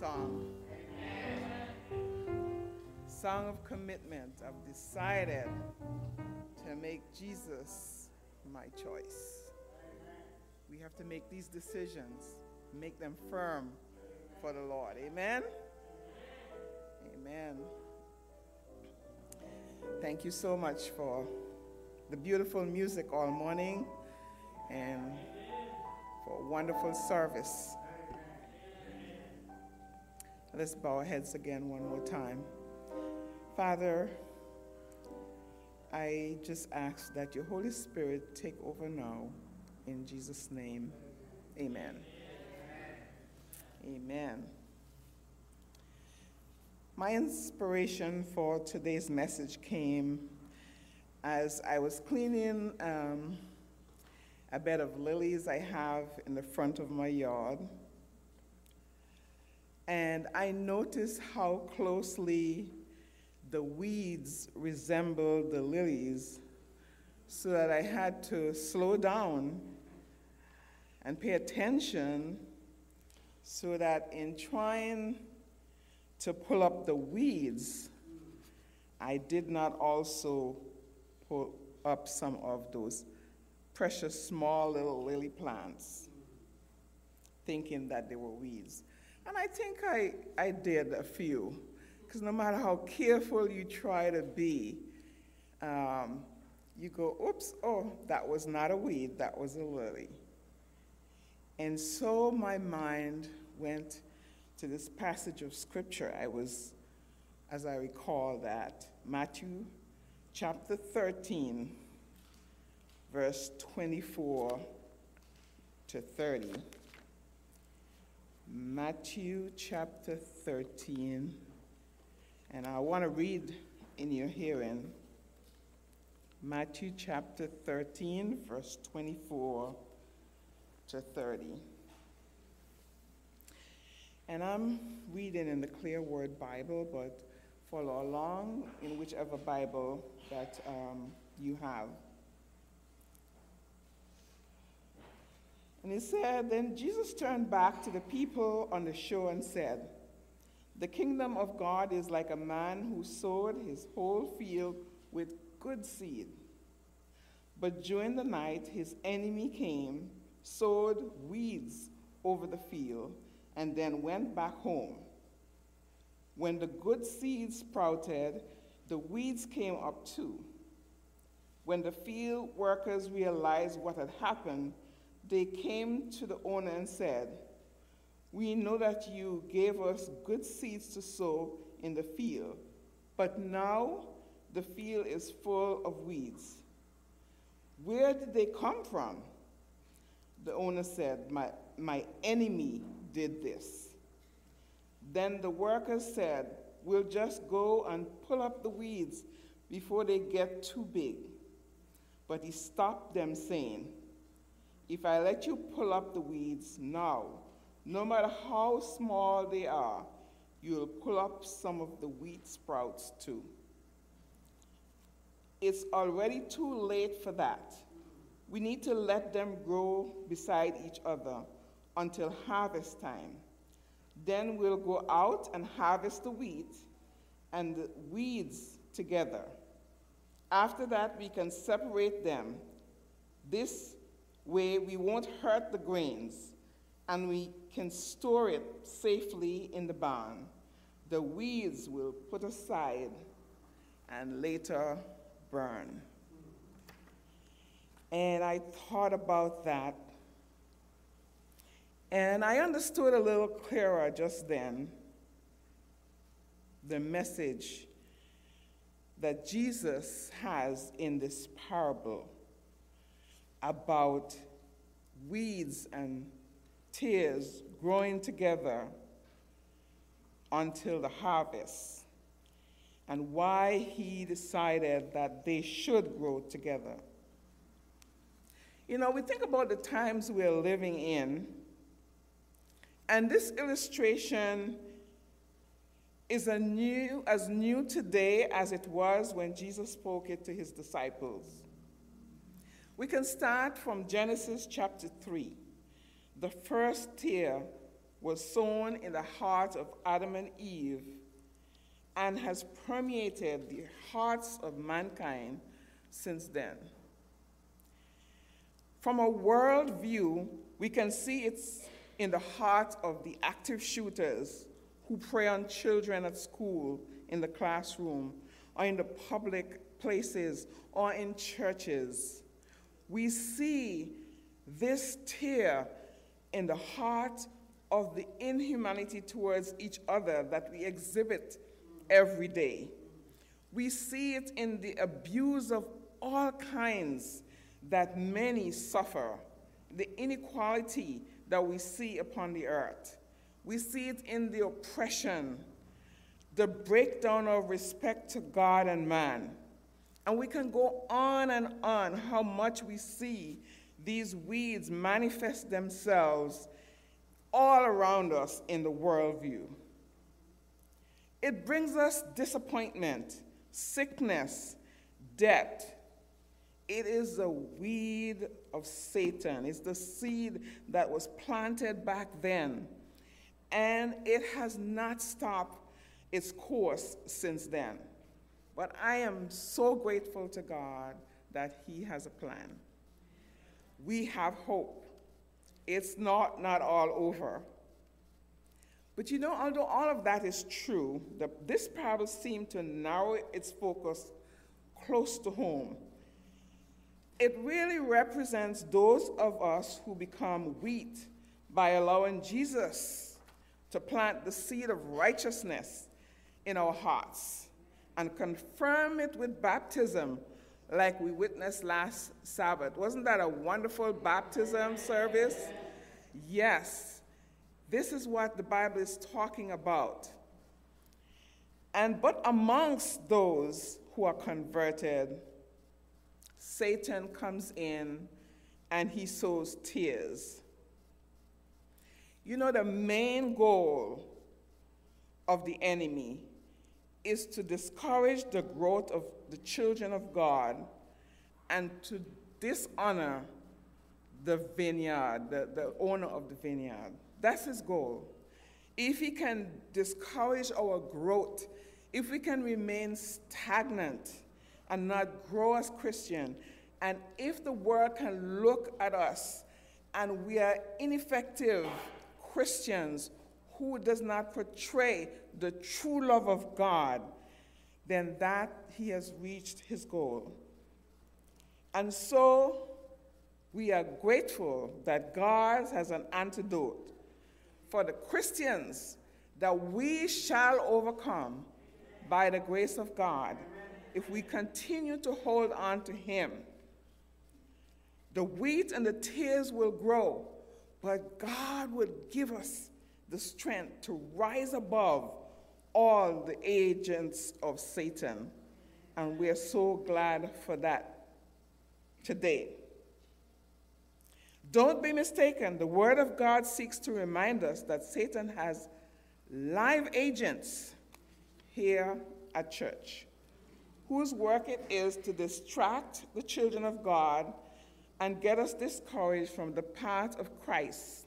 song. Song of commitment. I've decided to make Jesus my choice. We have to make these decisions, make them firm for the Lord. Amen? Amen. Thank you so much for the beautiful music all morning and for a wonderful service. Let's bow our heads again one more time. Father, I just ask that your Holy Spirit take over now. In Jesus' name, amen. Amen. My inspiration for today's message came as I was cleaning um, a bed of lilies I have in the front of my yard. And I noticed how closely the weeds resembled the lilies, so that I had to slow down and pay attention so that in trying to pull up the weeds, I did not also pull up some of those precious small little lily plants, thinking that they were weeds. And I think I, I did a few, because no matter how careful you try to be, um, you go, oops, oh, that was not a weed, that was a lily. And so my mind went to this passage of scripture. I was, as I recall that, Matthew chapter 13, verse 24 to 30. Matthew chapter 13, and I want to read in your hearing Matthew chapter 13, verse 24 to 30. And I'm reading in the Clear Word Bible, but follow along in whichever Bible that um, you have. And he said, Then Jesus turned back to the people on the shore and said, The kingdom of God is like a man who sowed his whole field with good seed. But during the night, his enemy came, sowed weeds over the field, and then went back home. When the good seed sprouted, the weeds came up too. When the field workers realized what had happened, they came to the owner and said, We know that you gave us good seeds to sow in the field, but now the field is full of weeds. Where did they come from? The owner said, My, my enemy did this. Then the workers said, We'll just go and pull up the weeds before they get too big. But he stopped them, saying, If I let you pull up the weeds now, no matter how small they are, you'll pull up some of the wheat sprouts too. It's already too late for that. We need to let them grow beside each other until harvest time. Then we'll go out and harvest the wheat and the weeds together. After that, we can separate them. This way, we won't hurt the grains and we can store it safely in the barn. The weeds will put aside and later burn. And I thought about that and I understood a little clearer just then the message that Jesus has in this parable about weeds and tares growing together until the harvest, and why he decided that they should grow together. You know, we think about the times we're living in and this illustration is new, as new today as it was when Jesus spoke it to his disciples. We can start from Genesis chapter 3. The first tare was sown in the heart of Adam and Eve and has permeated the hearts of mankind since then. From a world view, we can see it's in the heart of the active shooters who prey on children at school, in the classroom, or in the public places, or in churches. We see this tare in the heart of the inhumanity towards each other that we exhibit every day. We see it in the abuse of all kinds that many suffer, the inequality that we see upon the earth. We see it in the oppression, the breakdown of respect to God and man. And we can go on and on how much we see these weeds manifest themselves all around us in the worldview. It brings us disappointment, sickness, death. It is a weed of Satan. It's the seed that was planted back then. And it has not stopped its course since then. But I am so grateful to God that He has a plan. We have hope. It's not, not all over. But you know, although all of that is true, the, this parable seemed to narrow its focus close to home. It really represents those of us who become wheat by allowing Jesus to plant the seed of righteousness in our hearts and confirm it with baptism like we witnessed last Sabbath. Wasn't that a wonderful baptism service? Yes. This is what the Bible is talking about. And but amongst those who are converted, Satan comes in and he sows tares. You know, the main goal of the enemy is to discourage the growth of the children of God and to dishonor the vineyard, the, the owner of the vineyard. That's his goal. If he can discourage our growth, if we can remain stagnant and not grow as Christian, and if the world can look at us and we are ineffective Christians who does not portray the true love of God, then that he has reached his goal. And so we are grateful that God has an antidote for the Christians that we shall overcome by the grace of God if we continue to hold on to him. The wheat and the tares will grow, but God will give us the strength to rise above all the agents of Satan. And we're so glad for that today. Don't be mistaken, the Word of God seeks to remind us that Satan has live agents here at church whose work it is to distract the children of God and get us discouraged from the path of Christ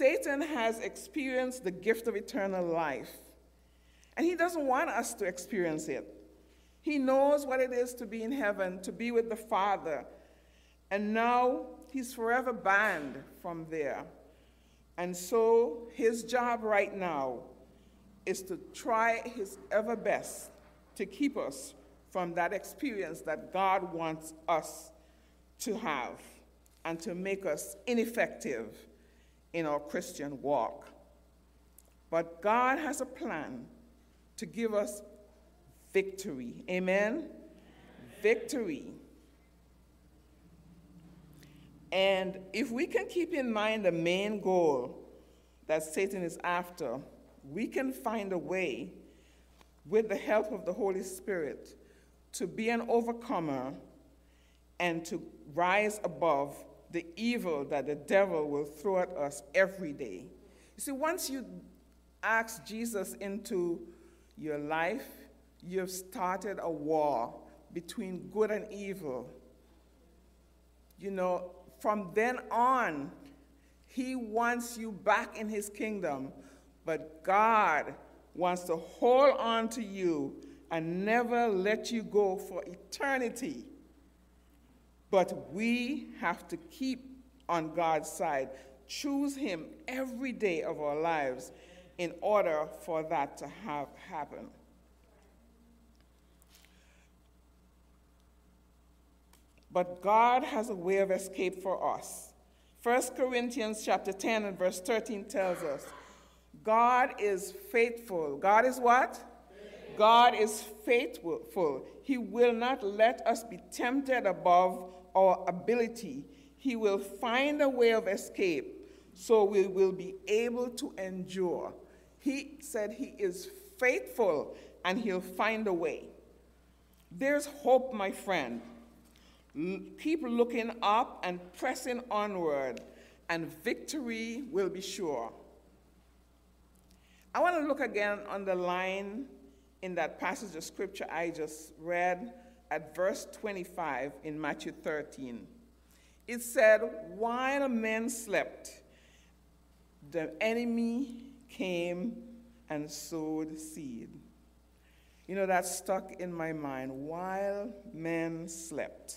Satan has experienced the gift of eternal life, and he doesn't want us to experience it. He knows what it is to be in heaven, to be with the Father, and now he's forever banned from there. And so his job right now is to try his ever best to keep us from that experience that God wants us to have and to make us ineffective in our Christian walk. But God has a plan to give us victory. Amen? Victory. And if we can keep in mind the main goal that Satan is after, we can find a way, with the help of the Holy Spirit, to be an overcomer and to rise above the evil that the devil will throw at us every day. You see, once you ask Jesus into your life, you've started a war between good and evil. You know, from then on, He wants you back in his kingdom, but God wants to hold on to you and never let you go for eternity. But we have to keep on God's side, choose him every day of our lives in order for that to have happen. But God has a way of escape for us. 1 Corinthians chapter 10 and verse 13 tells us, God is faithful. God is what? God is faithful. He will not let us be tempted above our ability. He will find a way of escape so we will be able to endure. He said he is faithful and he'll find a way. There's hope, my friend. Keep looking up and pressing onward, and victory will be sure. I want to look again on the line in that passage of scripture I just read at verse 25 in Matthew 13. It said, While men slept, the enemy came and sowed seed. You know, that stuck in my mind. While men slept.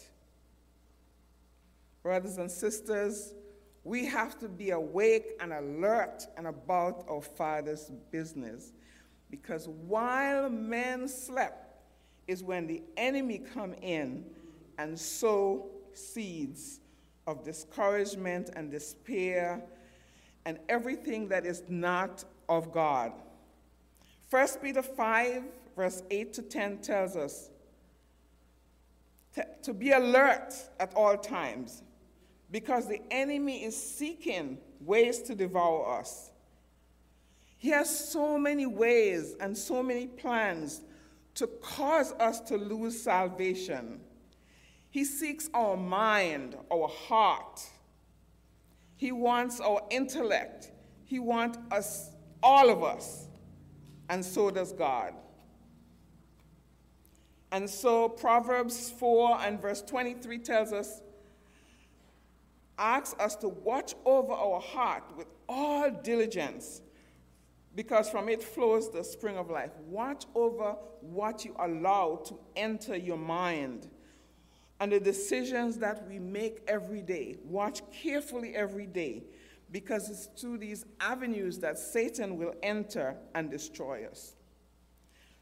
Brothers and sisters, we have to be awake and alert and about our Father's business. Because while men slept is when the enemy come in and sow seeds of discouragement and despair and everything that is not of God. 1 Peter 5, verse 8 to 10 tells us to, to be alert at all times because the enemy is seeking ways to devour us. He has so many ways and so many plans to cause us to lose salvation. He seeks our mind, our heart. He wants our intellect. He wants us, all of us. And so does God. And so Proverbs 4 and verse 23 tells us asks us to watch over our heart with all diligence because from it flows the spring of life. Watch over what you allow to enter your mind and the decisions that we make every day. Watch carefully every day because it's through these avenues that Satan will enter and destroy us.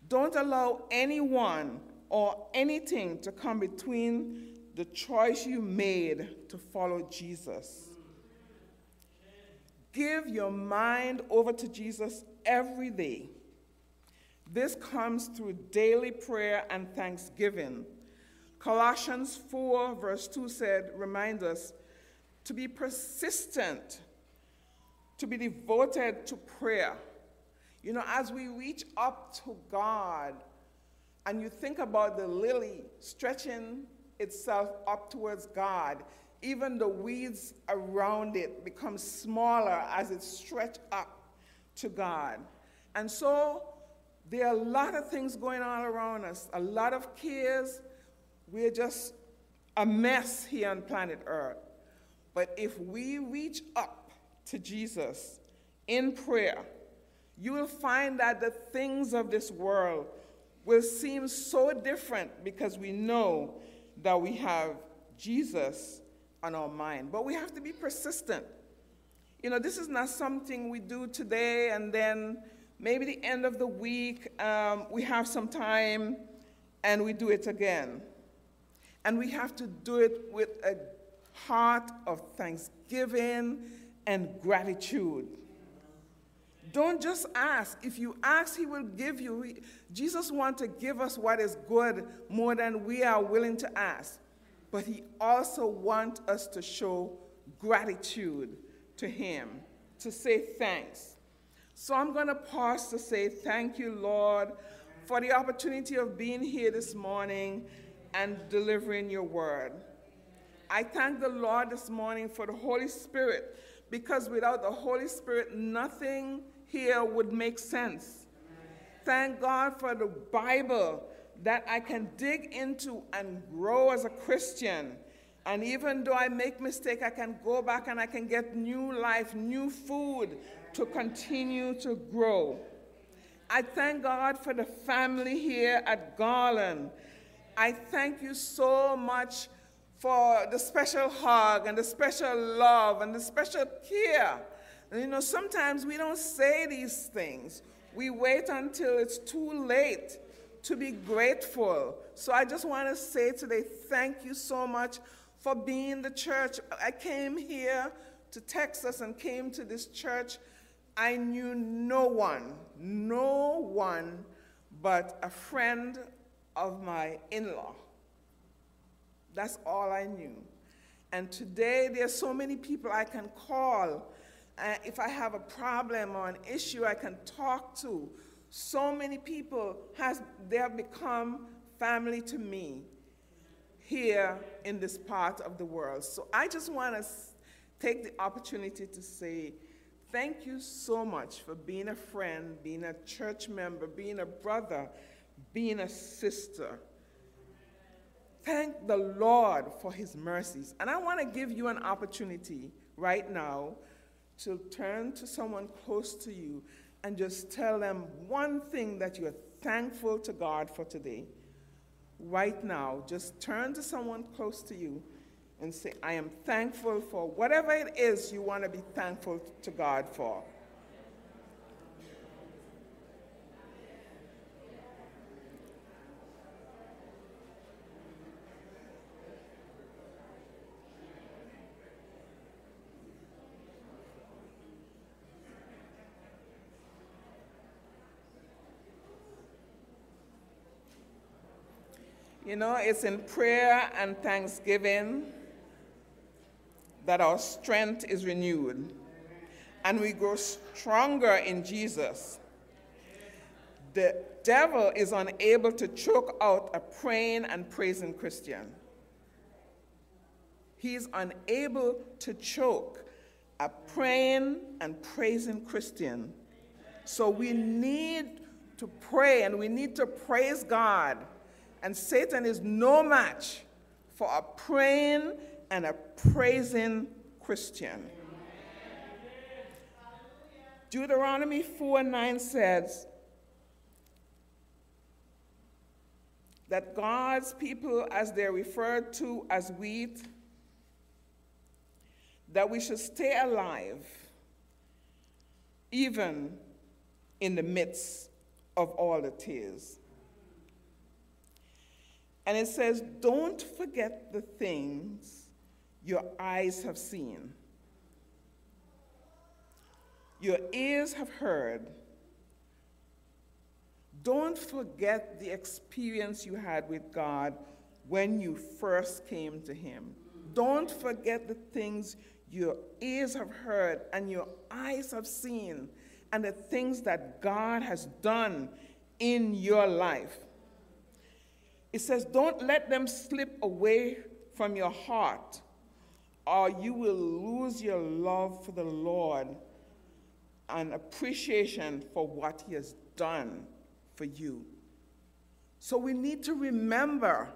Don't allow anyone or anything to come between the choice you made to follow Jesus. Give your mind over to Jesus every day. This comes through daily prayer and thanksgiving. Colossians 4, verse 2 said, remind us to be persistent, to be devoted to prayer. You know, as we reach up to God and you think about the lily stretching itself up towards God, even the weeds around it become smaller as it stretch up to God. And so there are a lot of things going on around us, a lot of cares. We're just a mess here on planet Earth. But if we reach up to Jesus in prayer, you will find that the things of this world will seem so different because we know that we have Jesus on our mind. But we have to be persistent. You know, this is not something we do today and then maybe the end of the week um, we have some time and we do it again. And we have to do it with a heart of thanksgiving and gratitude. Don't just ask. If you ask, He will give you. Jesus wants to give us what is good more than we are willing to ask. But He also wants us to show gratitude to Him, to say thanks. So I'm going to pause to say thank you, Lord, for the opportunity of being here this morning and delivering your word. I thank the Lord this morning for the Holy Spirit because without the Holy Spirit, nothing here would make sense. Thank God for the Bible that I can dig into and grow as a Christian And even though I make mistake, I can go back and I can get new life, new food to continue to grow. I thank God for the family here at Garland. I thank you so much for the special hug and the special love and the special care. And you know, sometimes we don't say these things. We wait until it's too late to be grateful. So I just want to say today, thank you so much for being the church. I came here to Texas and came to this church. I knew no one, no one but a friend of my in law. That's all I knew. And today, there are so many people I can call. Uh, if I have a problem or an issue, I can talk to. So many people has they have become family to me here in this part of the world. So I just want to take the opportunity to say thank you so much for being a friend, being a church member, being a brother, being a sister. Thank the Lord for his mercies. And I want to give you an opportunity right now to turn to someone close to you and just tell them one thing that you're thankful to God for today right now, just turn to someone close to you and say, I am thankful for whatever it is you want to be thankful to God for. You know, it's in prayer and thanksgiving that our strength is renewed and we grow stronger in Jesus. The devil is unable to choke out a praying and praising Christian. He's unable to choke a praying and praising Christian. So we need to pray and we need to praise God and Satan is no match for a praying and a praising Christian. Deuteronomy 4 9 says that God's people, as they're referred to as wheat, that we should stay alive even in the midst of all the tares. And it says, Don't forget the things your eyes have seen, your ears have heard. Don't forget the experience you had with God when you first came to Him. Don't forget the things your ears have heard and your eyes have seen, and the things that God has done in your life. It says, Don't let them slip away from your heart, or you will lose your love for the Lord and appreciation for what He has done for you. So we need to remember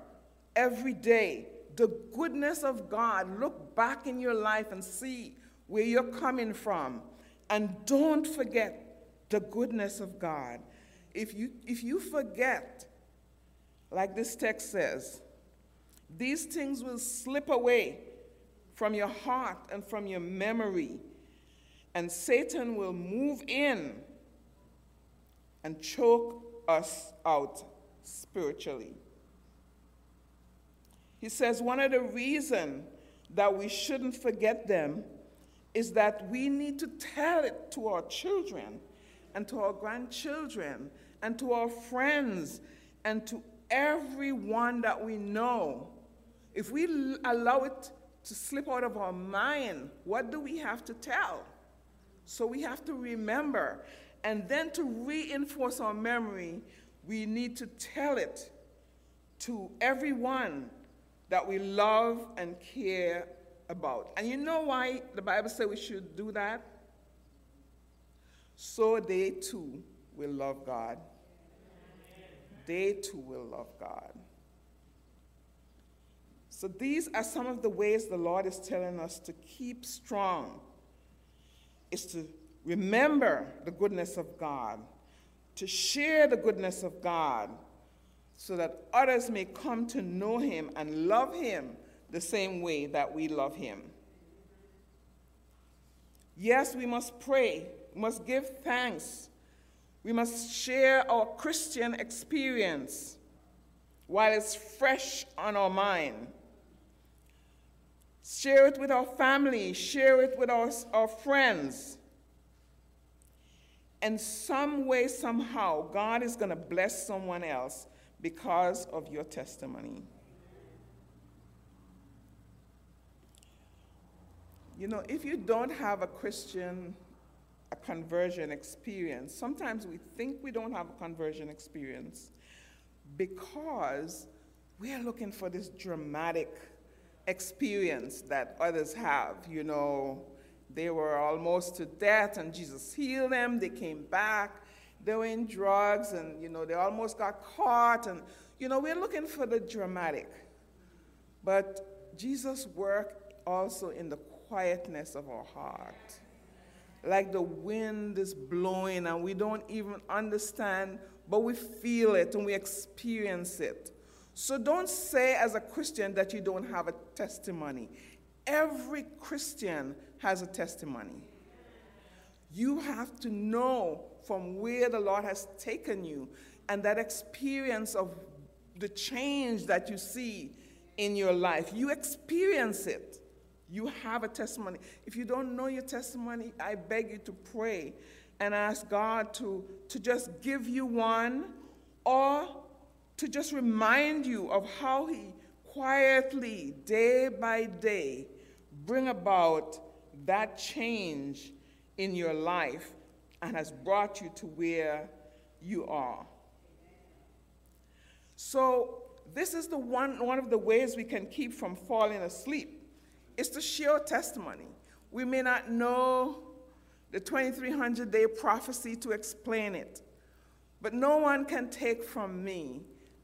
every day the goodness of God. Look back in your life and see where you're coming from. And don't forget the goodness of God. If you, if you forget, like this text says, these things will slip away from your heart and from your memory, and Satan will move in and choke us out spiritually. He says one of the reasons that we shouldn't forget them is that we need to tell it to our children and to our grandchildren and to our friends and to everyone that we know, if we allow it to slip out of our mind, what do we have to tell? So we have to remember. And then to reinforce our memory, we need to tell it to everyone that we love and care about. And you know why the Bible says we should do that? So they too will love God they too will love God. So these are some of the ways the Lord is telling us to keep strong. Is to remember the goodness of God, to share the goodness of God, so that others may come to know Him and love Him the same way that we love Him. Yes, we must pray, we must give thanks, we must share our Christian experience while it's fresh on our mind. Share it with our family, share it with our, our friends. And some way, somehow, God is going to bless someone else because of your testimony. You know, if you don't have a Christian, a conversion experience, sometimes we think we don't have a conversion experience because we are looking for this dramatic experience that others have. You know, they were almost to death and Jesus healed them, they came back, they were in drugs and, you know, they almost got caught. And, you know, we're looking for the dramatic. But Jesus worked also in the quietness of our heart. Like the wind is blowing and we don't even understand, but we feel it and we experience it. So don't say as a Christian that you don't have a testimony. Every Christian has a testimony. You have to know from where the Lord has taken you and that experience of the change that you see in your life. You experience it. You have a testimony. If you don't know your testimony, I beg you to pray and ask God to, to just give you one or to just remind you of how He quietly, day by day, bring about that change in your life and has brought you to where you are. So, this is the one, one of the ways we can keep from falling asleep it's to share testimony. We may not know the 2300 day prophecy to explain it, but no one can take from me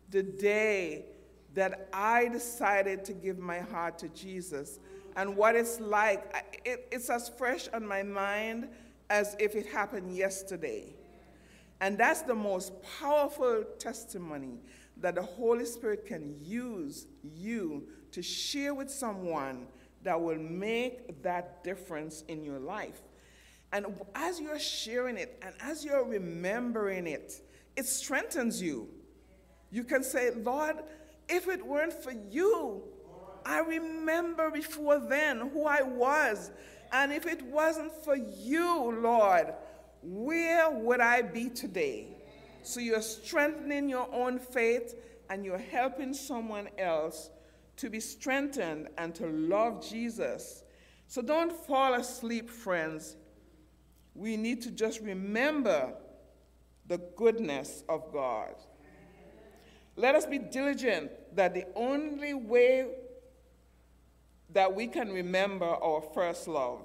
the day that I decided to give my heart to Jesus and what it's like. It, it's as fresh on my mind as if it happened yesterday. And that's the most powerful testimony that the Holy Spirit can use you to share with someone that will make that difference in your life. And as you're sharing it and as you're remembering it, it strengthens you. You can say, Lord, if it weren't for you, I remember before then who I was. And if it wasn't for you, Lord, where would I be today? So you're strengthening your own faith and you're helping someone else to be strengthened and to love Jesus. So don't fall asleep, friends. We need to just remember the goodness of God. Let us be diligent that the only way that we can remember our first love.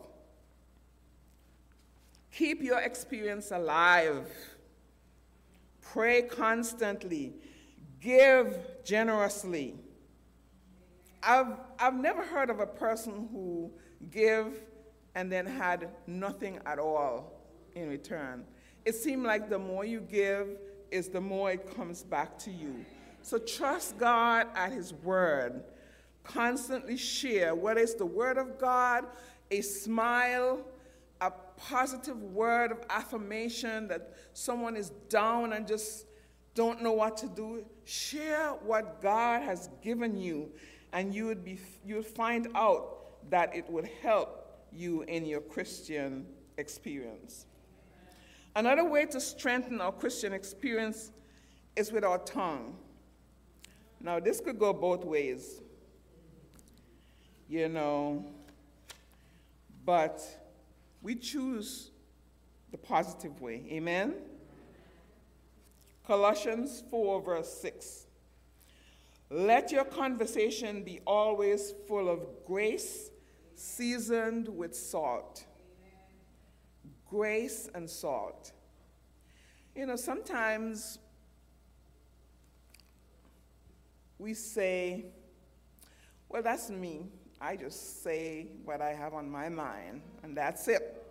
Keep your experience alive. Pray constantly. Give generously. I've, I've never heard of a person who gave and then had nothing at all in return. It seemed like the more you give is the more it comes back to you. So trust God at His word. Constantly share, whether it's the word of God, a smile, a positive word of affirmation that someone is down and just don't know what to do. Share what God has given you and you would, be, you would find out that it would help you in your Christian experience. Another way to strengthen our Christian experience is with our tongue. Now, this could go both ways, you know, but we choose the positive way. Amen? Colossians 4, verse 6. Let your conversation be always full of grace, seasoned with salt. Grace and salt. You know, sometimes we say, Well, that's me. I just say what I have on my mind, and that's it.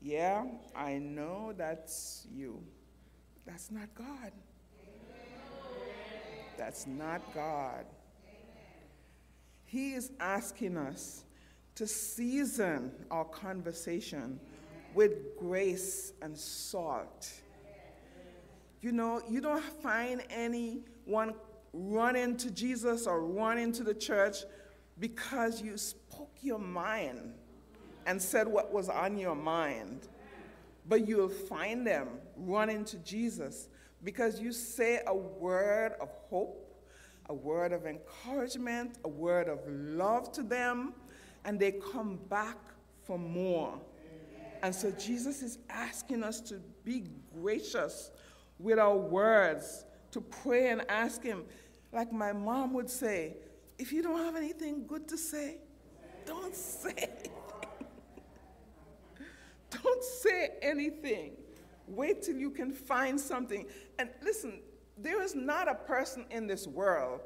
Yeah, I know that's you. That's not God. That's not God. He is asking us to season our conversation with grace and salt. You know, you don't find anyone running to Jesus or running to the church because you spoke your mind and said what was on your mind. But you'll find them running to Jesus because you say a word of hope, a word of encouragement, a word of love to them, and they come back for more. And so Jesus is asking us to be gracious with our words, to pray and ask Him, like my mom would say, if you don't have anything good to say, don't say anything. don't say anything. Wait till you can find something. And listen, there is not a person in this world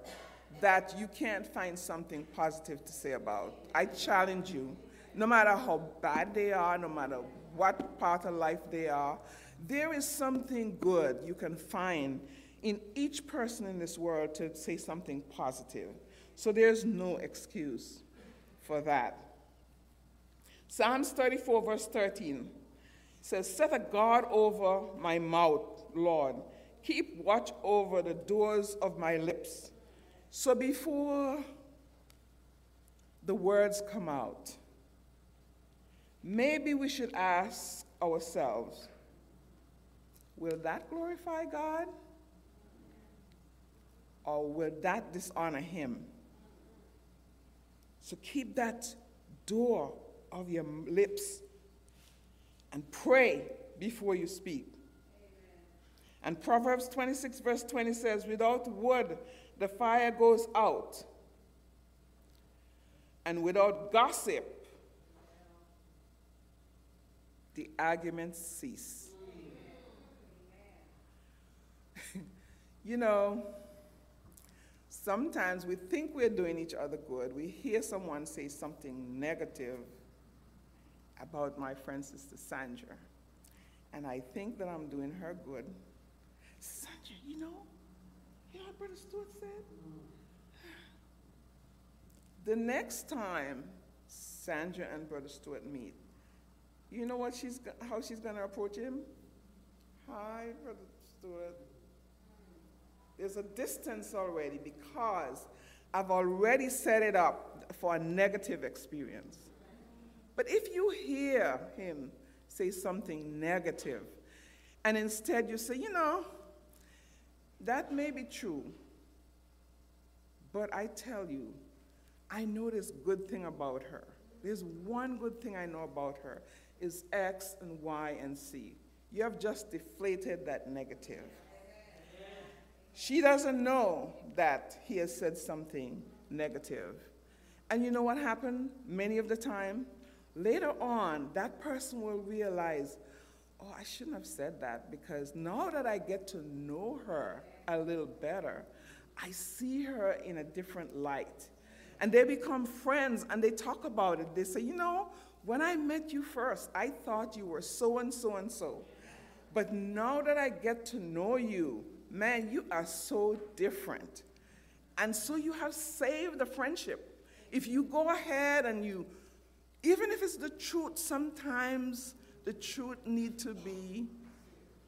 that you can't find something positive to say about. I challenge you, no matter how bad they are, no matter what part of life they are, there is something good you can find in each person in this world to say something positive. So there's no excuse for that. Psalms 34, verse 13 says, Set a guard over my mouth, Lord. Keep watch over the doors of my lips. So before the words come out, maybe we should ask ourselves will that glorify God? Or will that dishonor Him? So keep that door of your lips and pray before you speak. And Proverbs 26, verse 20 says, Without wood, the fire goes out. And without gossip, the arguments cease. you know, sometimes we think we're doing each other good. We hear someone say something negative about my friend, Sister Sandra, and I think that I'm doing her good. Sandra, you know, you know what Brother Stewart said? The next time Sandra and Brother Stewart meet, you know what she's, how she's going to approach him? Hi, Brother Stewart. There's a distance already because I've already set it up for a negative experience. But if you hear him say something negative, and instead you say, you know, that may be true, but I tell you, I know this good thing about her. There's one good thing I know about her is X and Y and C. You have just deflated that negative. She doesn't know that he has said something negative. And you know what happened many of the time? Later on, that person will realize, oh, I shouldn't have said that because now that I get to know her a little better, I see her in a different light. And they become friends and they talk about it. They say, you know, when I met you first, I thought you were so and so and so. But now that I get to know you, man, you are so different. And so you have saved the friendship. If you go ahead and you, even if it's the truth, sometimes the truth need to be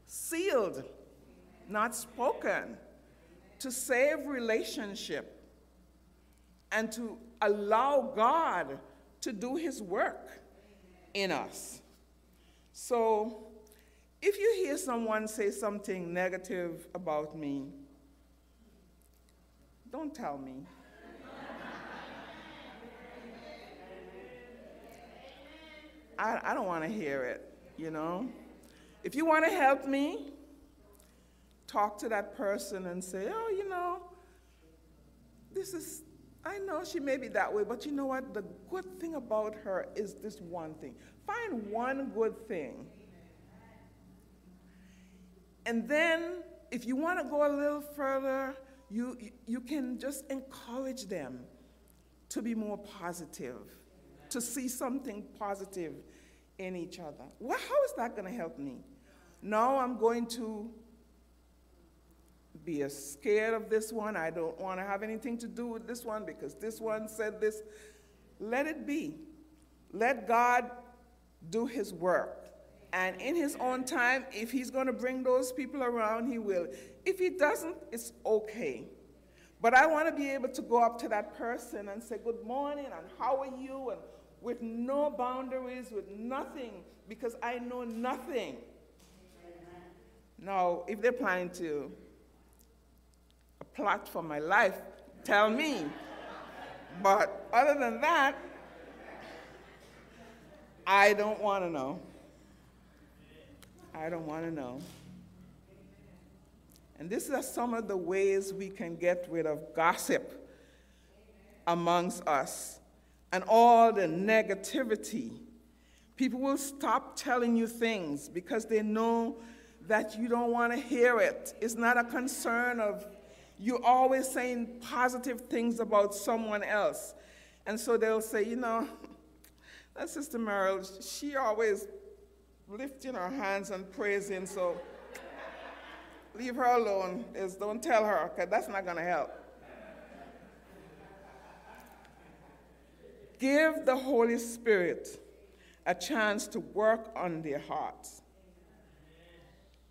sealed, not spoken, to save relationship and to allow God to do his work in us. So if you hear someone say something negative about me, don't tell me. I, I don't want to hear it, you know? If you want to help me, talk to that person and say, oh, you know, this is, I know she may be that way, but you know what? The good thing about her is this one thing. Find one good thing and then, if you want to go a little further, you, you can just encourage them to be more positive, to see something positive in each other. Well, how is that going to help me? Now I'm going to be scared of this one. I don't want to have anything to do with this one because this one said this. Let it be. Let God do his work. And in his own time, if he's going to bring those people around, he will. If he doesn't, it's okay. But I want to be able to go up to that person and say, Good morning, and how are you? And with no boundaries, with nothing, because I know nothing. Now, if they're planning to a plot for my life, tell me. but other than that, I don't want to know. I don't want to know. And these are some of the ways we can get rid of gossip amongst us and all the negativity. People will stop telling you things because they know that you don't want to hear it. It's not a concern of you always saying positive things about someone else. And so they'll say, you know, that Sister Merrill, she always lifting her hands and praising, so leave her alone. Just don't tell her, because that's not going to help. Give the Holy Spirit a chance to work on their hearts.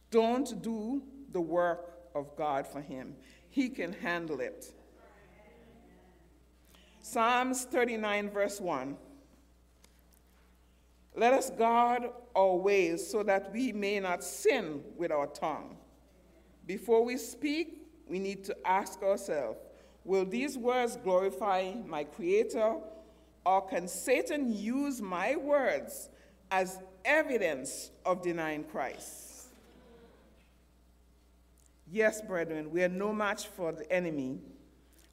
Don't do the work of God for Him, He can handle it. Psalms 39, verse 1. Let us guard our ways so that we may not sin with our tongue. Before we speak, we need to ask ourselves Will these words glorify my Creator, or can Satan use my words as evidence of denying Christ? Yes, brethren, we are no match for the enemy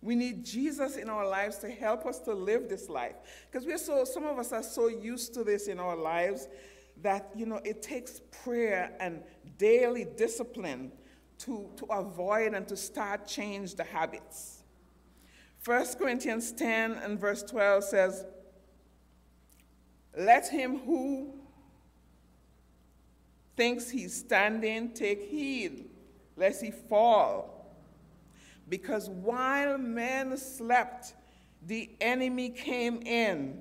we need Jesus in our lives to help us to live this life. Because we're so, some of us are so used to this in our lives that, you know, it takes prayer and daily discipline to, to avoid and to start change the habits. 1 Corinthians 10 and verse 12 says, Let him who thinks he's standing take heed, lest he fall. Because while men slept, the enemy came in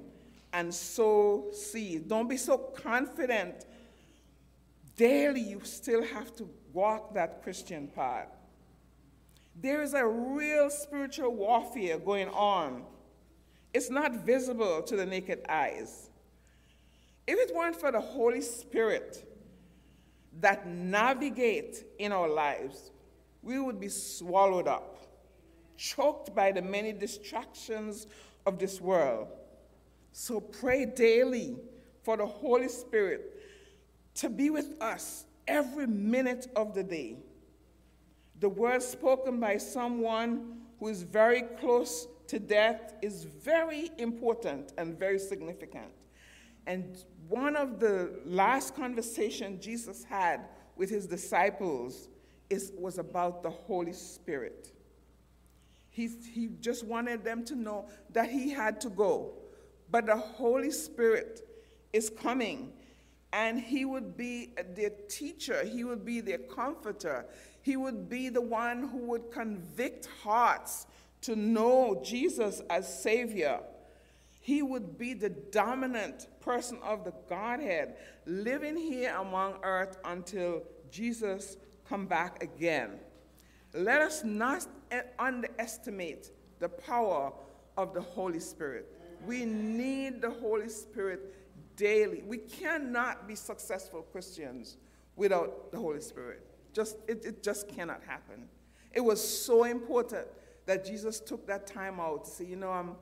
and sowed seed. Don't be so confident. Daily, you still have to walk that Christian path. There is a real spiritual warfare going on. It's not visible to the naked eyes. If it weren't for the Holy Spirit that navigate in our lives, we would be swallowed up choked by the many distractions of this world. So pray daily for the Holy Spirit to be with us every minute of the day. The word spoken by someone who is very close to death is very important and very significant. And one of the last conversations Jesus had with his disciples is, was about the Holy Spirit. He, he just wanted them to know that he had to go. But the Holy Spirit is coming, and he would be their teacher, he would be their comforter, he would be the one who would convict hearts to know Jesus as Savior. He would be the dominant person of the Godhead, living here among earth until Jesus come back again. Let us not underestimate the power of the Holy Spirit. We need the Holy Spirit daily. We cannot be successful Christians without the Holy Spirit. Just, it, it just cannot happen. It was so important that Jesus took that time out to say, you know, I'm,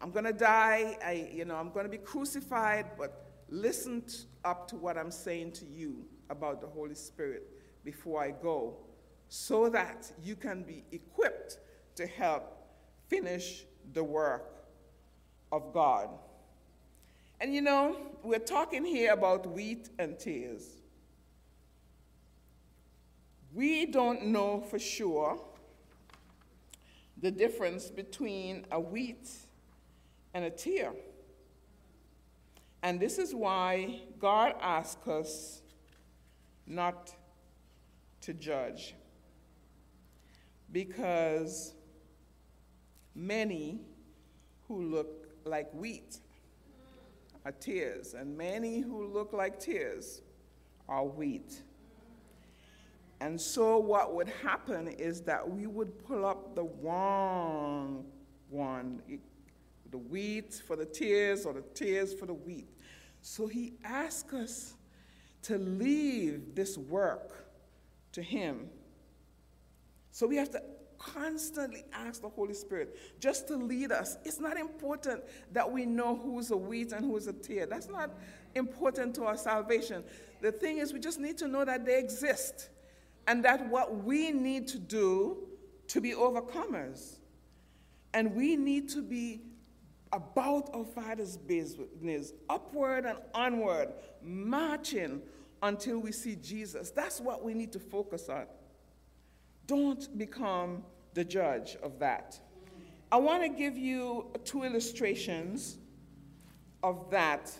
I'm going to die. I, you know, I'm going to be crucified, but listen up to what I'm saying to you about the Holy Spirit before I go so that you can be equipped to help finish the work of God. And you know, we're talking here about wheat and tares. We don't know for sure the difference between a wheat and a tare. And this is why God asks us not to judge. Because many who look like wheat are tares, and many who look like tares are wheat. And so, what would happen is that we would pull up the wrong one the wheat for the tares or the tares for the wheat. So, he asks us to leave this work to him. So, we have to constantly ask the Holy Spirit just to lead us. It's not important that we know who's a wheat and who's a tare. That's not important to our salvation. The thing is, we just need to know that they exist and that what we need to do to be overcomers. And we need to be about our Father's business, upward and onward, marching until we see Jesus. That's what we need to focus on. Don't become the judge of that. I want to give you two illustrations of that.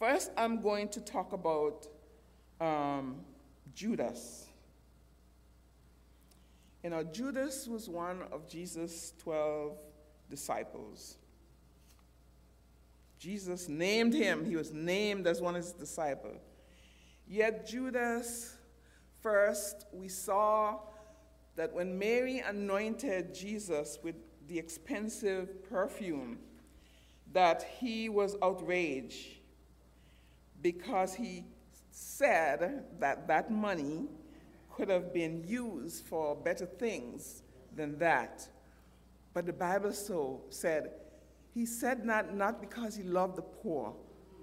First, I'm going to talk about um, Judas. You know, Judas was one of Jesus' 12 disciples. Jesus named him, he was named as one of his disciples. Yet, Judas, first, we saw that when Mary anointed Jesus with the expensive perfume, that he was outraged because he said that that money could have been used for better things than that. But the Bible so said, he said not, not because he loved the poor,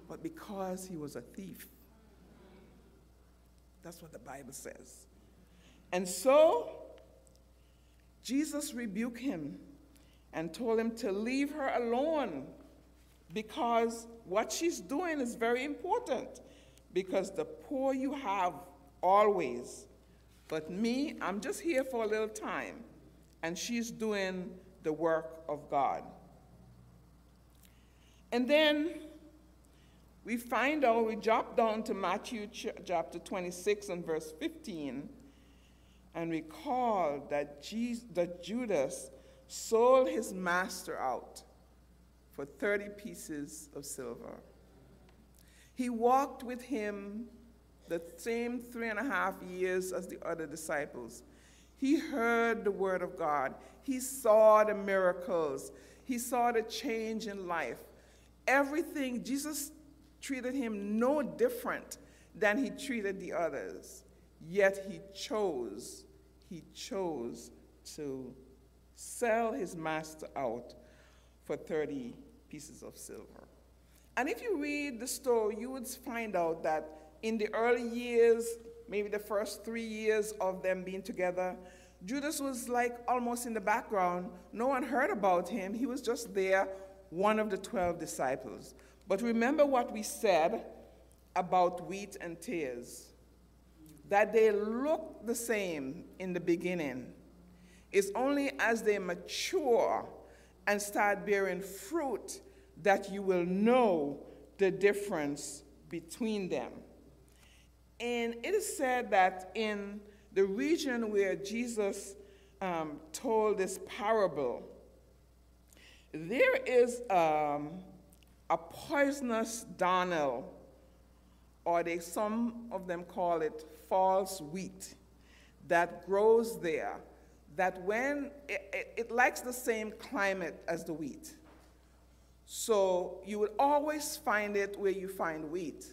but because he was a thief. That's what the Bible says. And so Jesus rebuked him and told him to leave her alone because what she's doing is very important. Because the poor you have always, but me, I'm just here for a little time, and she's doing the work of God. And then we find out, we drop down to Matthew chapter 26 and verse 15, and recall that, Jesus, that Judas sold his master out for 30 pieces of silver. He walked with him the same three and a half years as the other disciples. He heard the word of God. He saw the miracles. He saw the change in life. Everything, Jesus treated him no different than he treated the others. Yet he chose, he chose to sell his master out for 30 pieces of silver. And if you read the story, you would find out that in the early years, maybe the first three years of them being together, Judas was like almost in the background. No one heard about him. He was just there, one of the 12 disciples. But remember what we said about wheat and tares that they look the same in the beginning. It's only as they mature and start bearing fruit that you will know the difference between them. And it is said that in the region where Jesus um, told this parable, there is um, a poisonous darnel, or they, some of them call it false wheat, that grows there. That when it, it, it likes the same climate as the wheat. So you will always find it where you find wheat.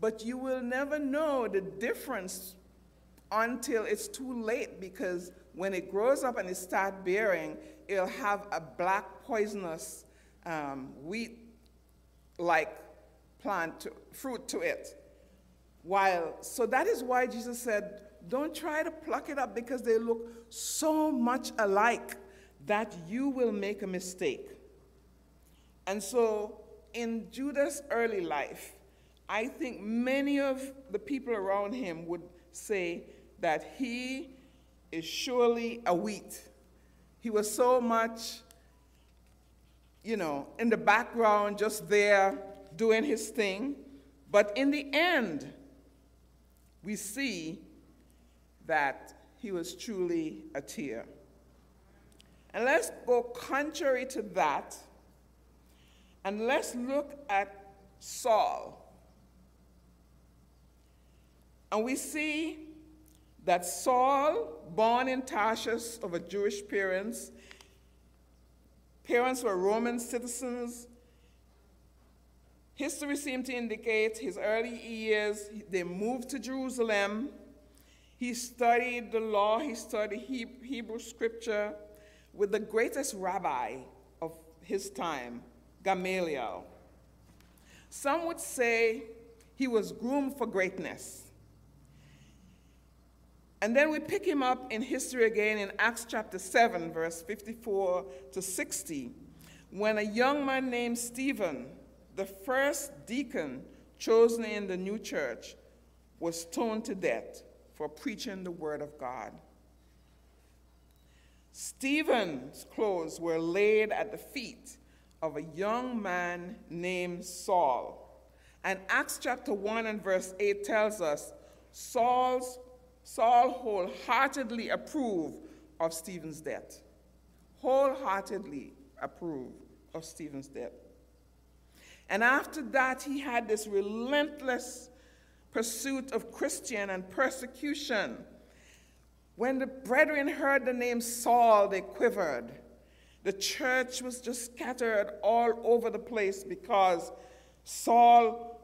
But you will never know the difference until it's too late because when it grows up and it starts bearing, it'll have a black poisonous um, wheat like plant to, fruit to it. While, so that is why Jesus said, don't try to pluck it up because they look so much alike that you will make a mistake. And so in Judas' early life, I think many of the people around him would say that he is surely a wheat He was so much, you know, in the background, just there doing his thing. But in the end, we see that he was truly a tare. And let's go contrary to that, and let's look at Saul. And we see that Saul, born in Tarsus of a Jewish parents, parents were Roman citizens. History seems to indicate his early years, they moved to Jerusalem. He studied the law, he studied Hebrew scripture with the greatest rabbi of his time, Gamaliel. Some would say he was groomed for greatness. And then we pick him up in history again in Acts chapter 7, verse 54 to 60, when a young man named Stephen, the first deacon chosen in the new church, was stoned to death for preaching the word of God. Stephen's clothes were laid at the feet of a young man named Saul. And Acts chapter 1 and verse 8 tells us Saul's Saul wholeheartedly approved of Stephen's death. Wholeheartedly approved of Stephen's death. And after that, he had this relentless pursuit of Christian and persecution. When the brethren heard the name Saul, they quivered. The church was just scattered all over the place because Saul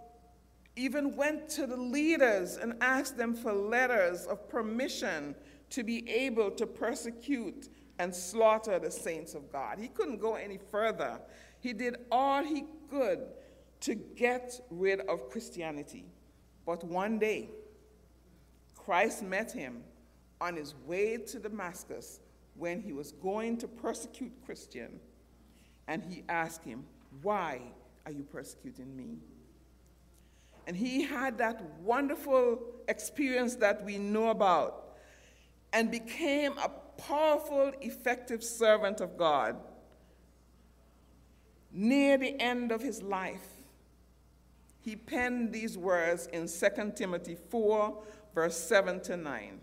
even went to the leaders and asked them for letters of permission to be able to persecute and slaughter the saints of God. He couldn't go any further. He did all he could to get rid of Christianity. But one day, Christ met him on his way to Damascus when he was going to persecute Christian, and he asked him, Why are you persecuting me? And he had that wonderful experience that we know about and became a powerful, effective servant of God. Near the end of his life, he penned these words in 2 Timothy 4, verse 7 to 9.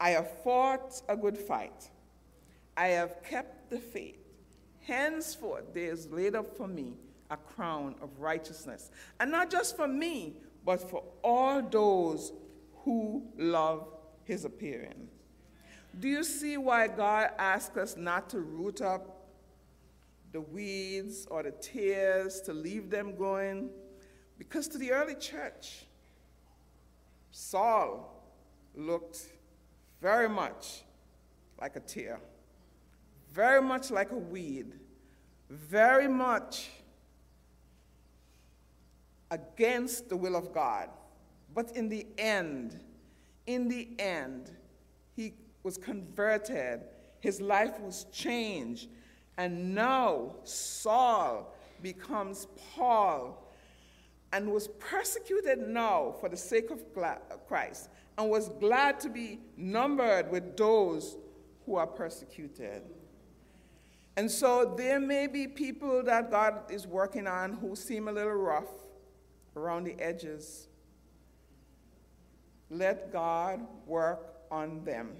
I have fought a good fight. I have kept the faith. Henceforth, there is laid up for me a crown of righteousness. And not just for me, but for all those who love his appearing. Do you see why God asks us not to root up the weeds or the tares, to leave them going? Because to the early church, Saul looked very much like a tare, very much like a weed, very much against the will of God. But in the end, in the end, he was converted, his life was changed, and now Saul becomes Paul and was persecuted now for the sake of Christ and was glad to be numbered with those who are persecuted. And so there may be people that God is working on who seem a little rough, around the edges. Let God work on them.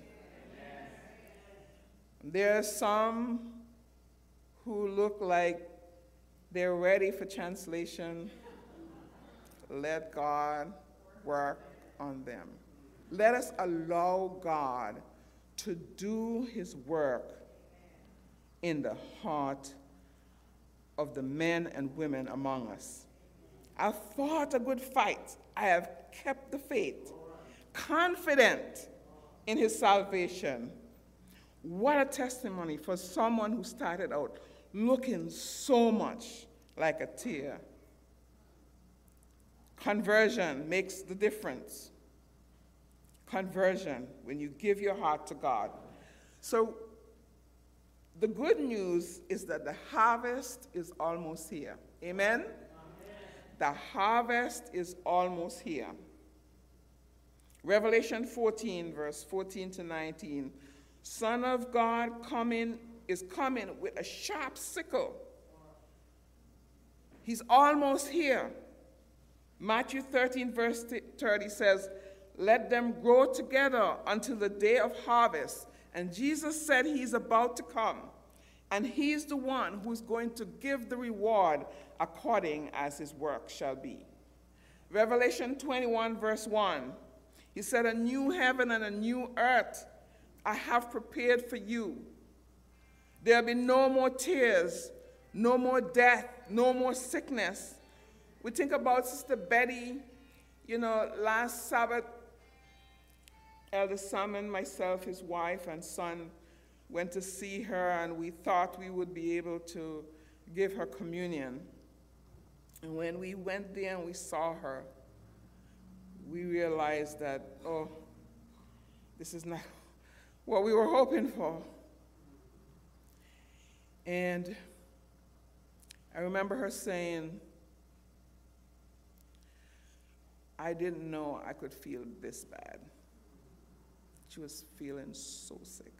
There are some who look like they're ready for translation. Let God work on them. Let us allow God to do his work in the heart of the men and women among us. I've fought a good fight. I have kept the faith, confident in his salvation. What a testimony for someone who started out looking so much like a tare. Conversion makes the difference. Conversion, when you give your heart to God. So, the good news is that the harvest is almost here. Amen? the harvest is almost here. Revelation 14, verse 14 to 19, Son of God coming is coming with a sharp sickle. He's almost here. Matthew 13, verse 30 says, Let them grow together until the day of harvest. And Jesus said he's about to come, and he's the one who's going to give the reward according as his work shall be. Revelation 21, verse 1, he said, A new heaven and a new earth I have prepared for you. There'll be no more tears, no more death, no more sickness. We think about Sister Betty, you know, last Sabbath, Elder Salmon, myself, his wife, and son went to see her, and we thought we would be able to give her communion. And when we went there and we saw her, we realized that, oh, this is not what we were hoping for. And I remember her saying, I didn't know I could feel this bad. She was feeling so sick.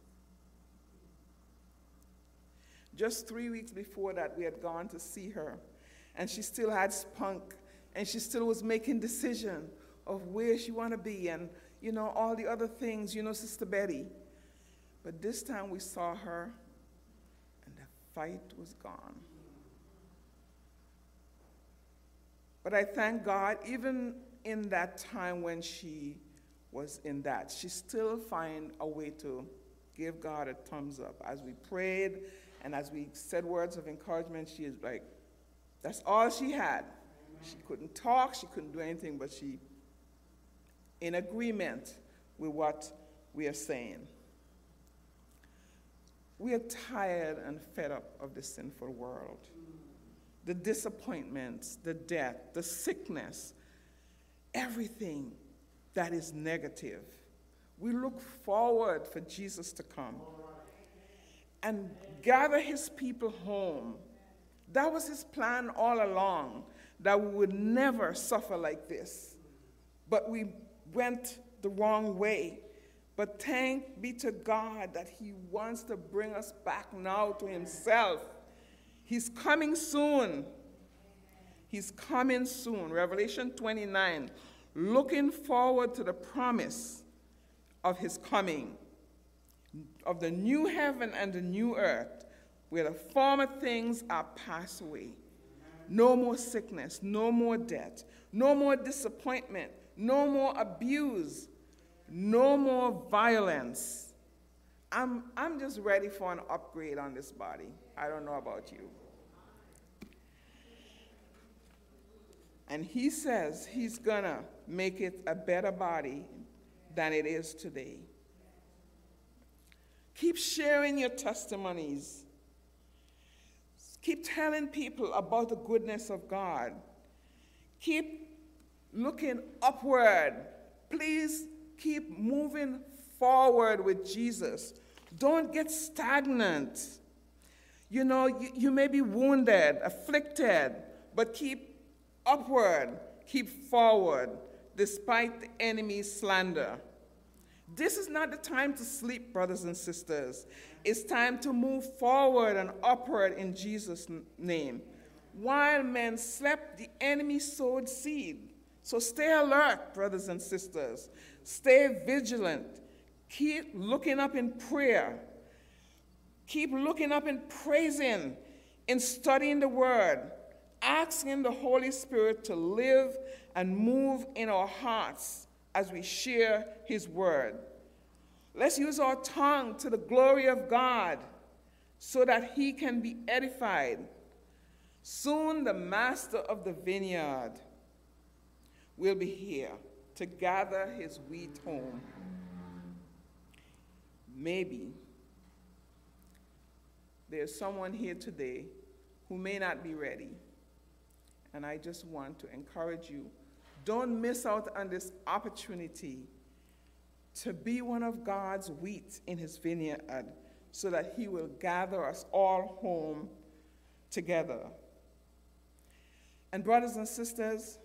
Just three weeks before that, we had gone to see her, and she still had spunk, and she still was making decision of where she want to be, and you know all the other things. You know, Sister Betty. But this time we saw her, and the fight was gone. But I thank God, even in that time when she was in that, she still find a way to give God a thumbs up. As we prayed and as we said words of encouragement, she is like, that's all she had. She couldn't talk, she couldn't do anything, but she, in agreement with what we are saying. We are tired and fed up of the sinful world. The disappointments, the death, the sickness, everything that is negative. We look forward for Jesus to come and gather his people home. That was his plan all along, that we would never suffer like this. But we went the wrong way. But thank be to God that He wants to bring us back now to Himself. He's coming soon. He's coming soon. Revelation 29, looking forward to the promise of His coming, of the new heaven and the new earth, where the former things are passed away. No more sickness, no more death, no more disappointment, no more abuse no more violence. I'm, I'm just ready for an upgrade on this body. I don't know about you. And he says he's gonna make it a better body than it is today. Keep sharing your testimonies. Keep telling people about the goodness of God. Keep looking upward. Please keep moving forward with Jesus. Don't get stagnant. You know, you, you may be wounded, afflicted, but keep upward, keep forward, despite the enemy's slander. This is not the time to sleep, brothers and sisters. It's time to move forward and upward in Jesus' name. While men slept, the enemy sowed seed. So stay alert, brothers and sisters. Stay vigilant. Keep looking up in prayer. Keep looking up in praising, in studying the Word, asking the Holy Spirit to live and move in our hearts as we share His Word. Let's use our tongue to the glory of God so that He can be edified. Soon the master of the vineyard will be here to gather his wheat home. Maybe there's someone here today who may not be ready. And I just want to encourage you don't miss out on this opportunity to be one of God's wheat in his vineyard so that he will gather us all home together. And, brothers and sisters,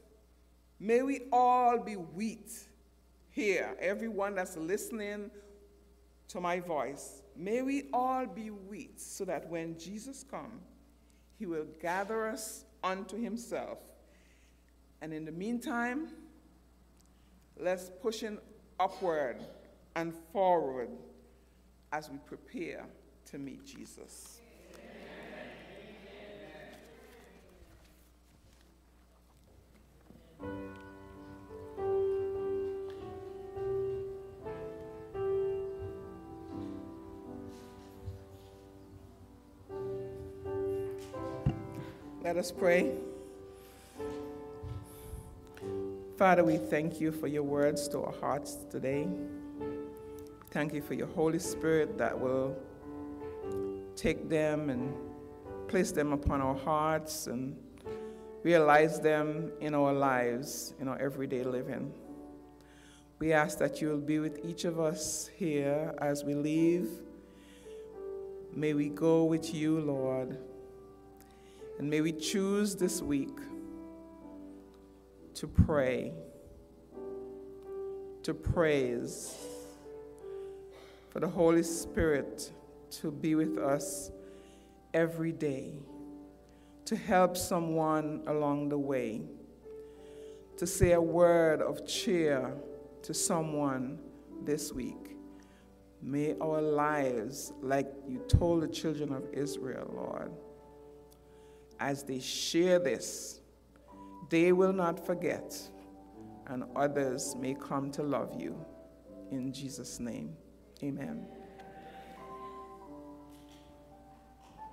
May we all be wheat here, everyone that's listening to my voice. May we all be wheat, so that when Jesus comes, he will gather us unto himself. And in the meantime, let's push in upward and forward as we prepare to meet Jesus. Let us pray. Father, we thank you for your words to our hearts today. Thank you for your Holy Spirit that will take them and place them upon our hearts and realize them in our lives, in our everyday living. We ask that you will be with each of us here as we leave. May we go with you, Lord. And may we choose this week to pray, to praise, for the Holy Spirit to be with us every day, to help someone along the way, to say a word of cheer to someone this week. May our lives, like you told the children of Israel, Lord, as they share this, they will not forget, and others may come to love you. In Jesus' name, amen.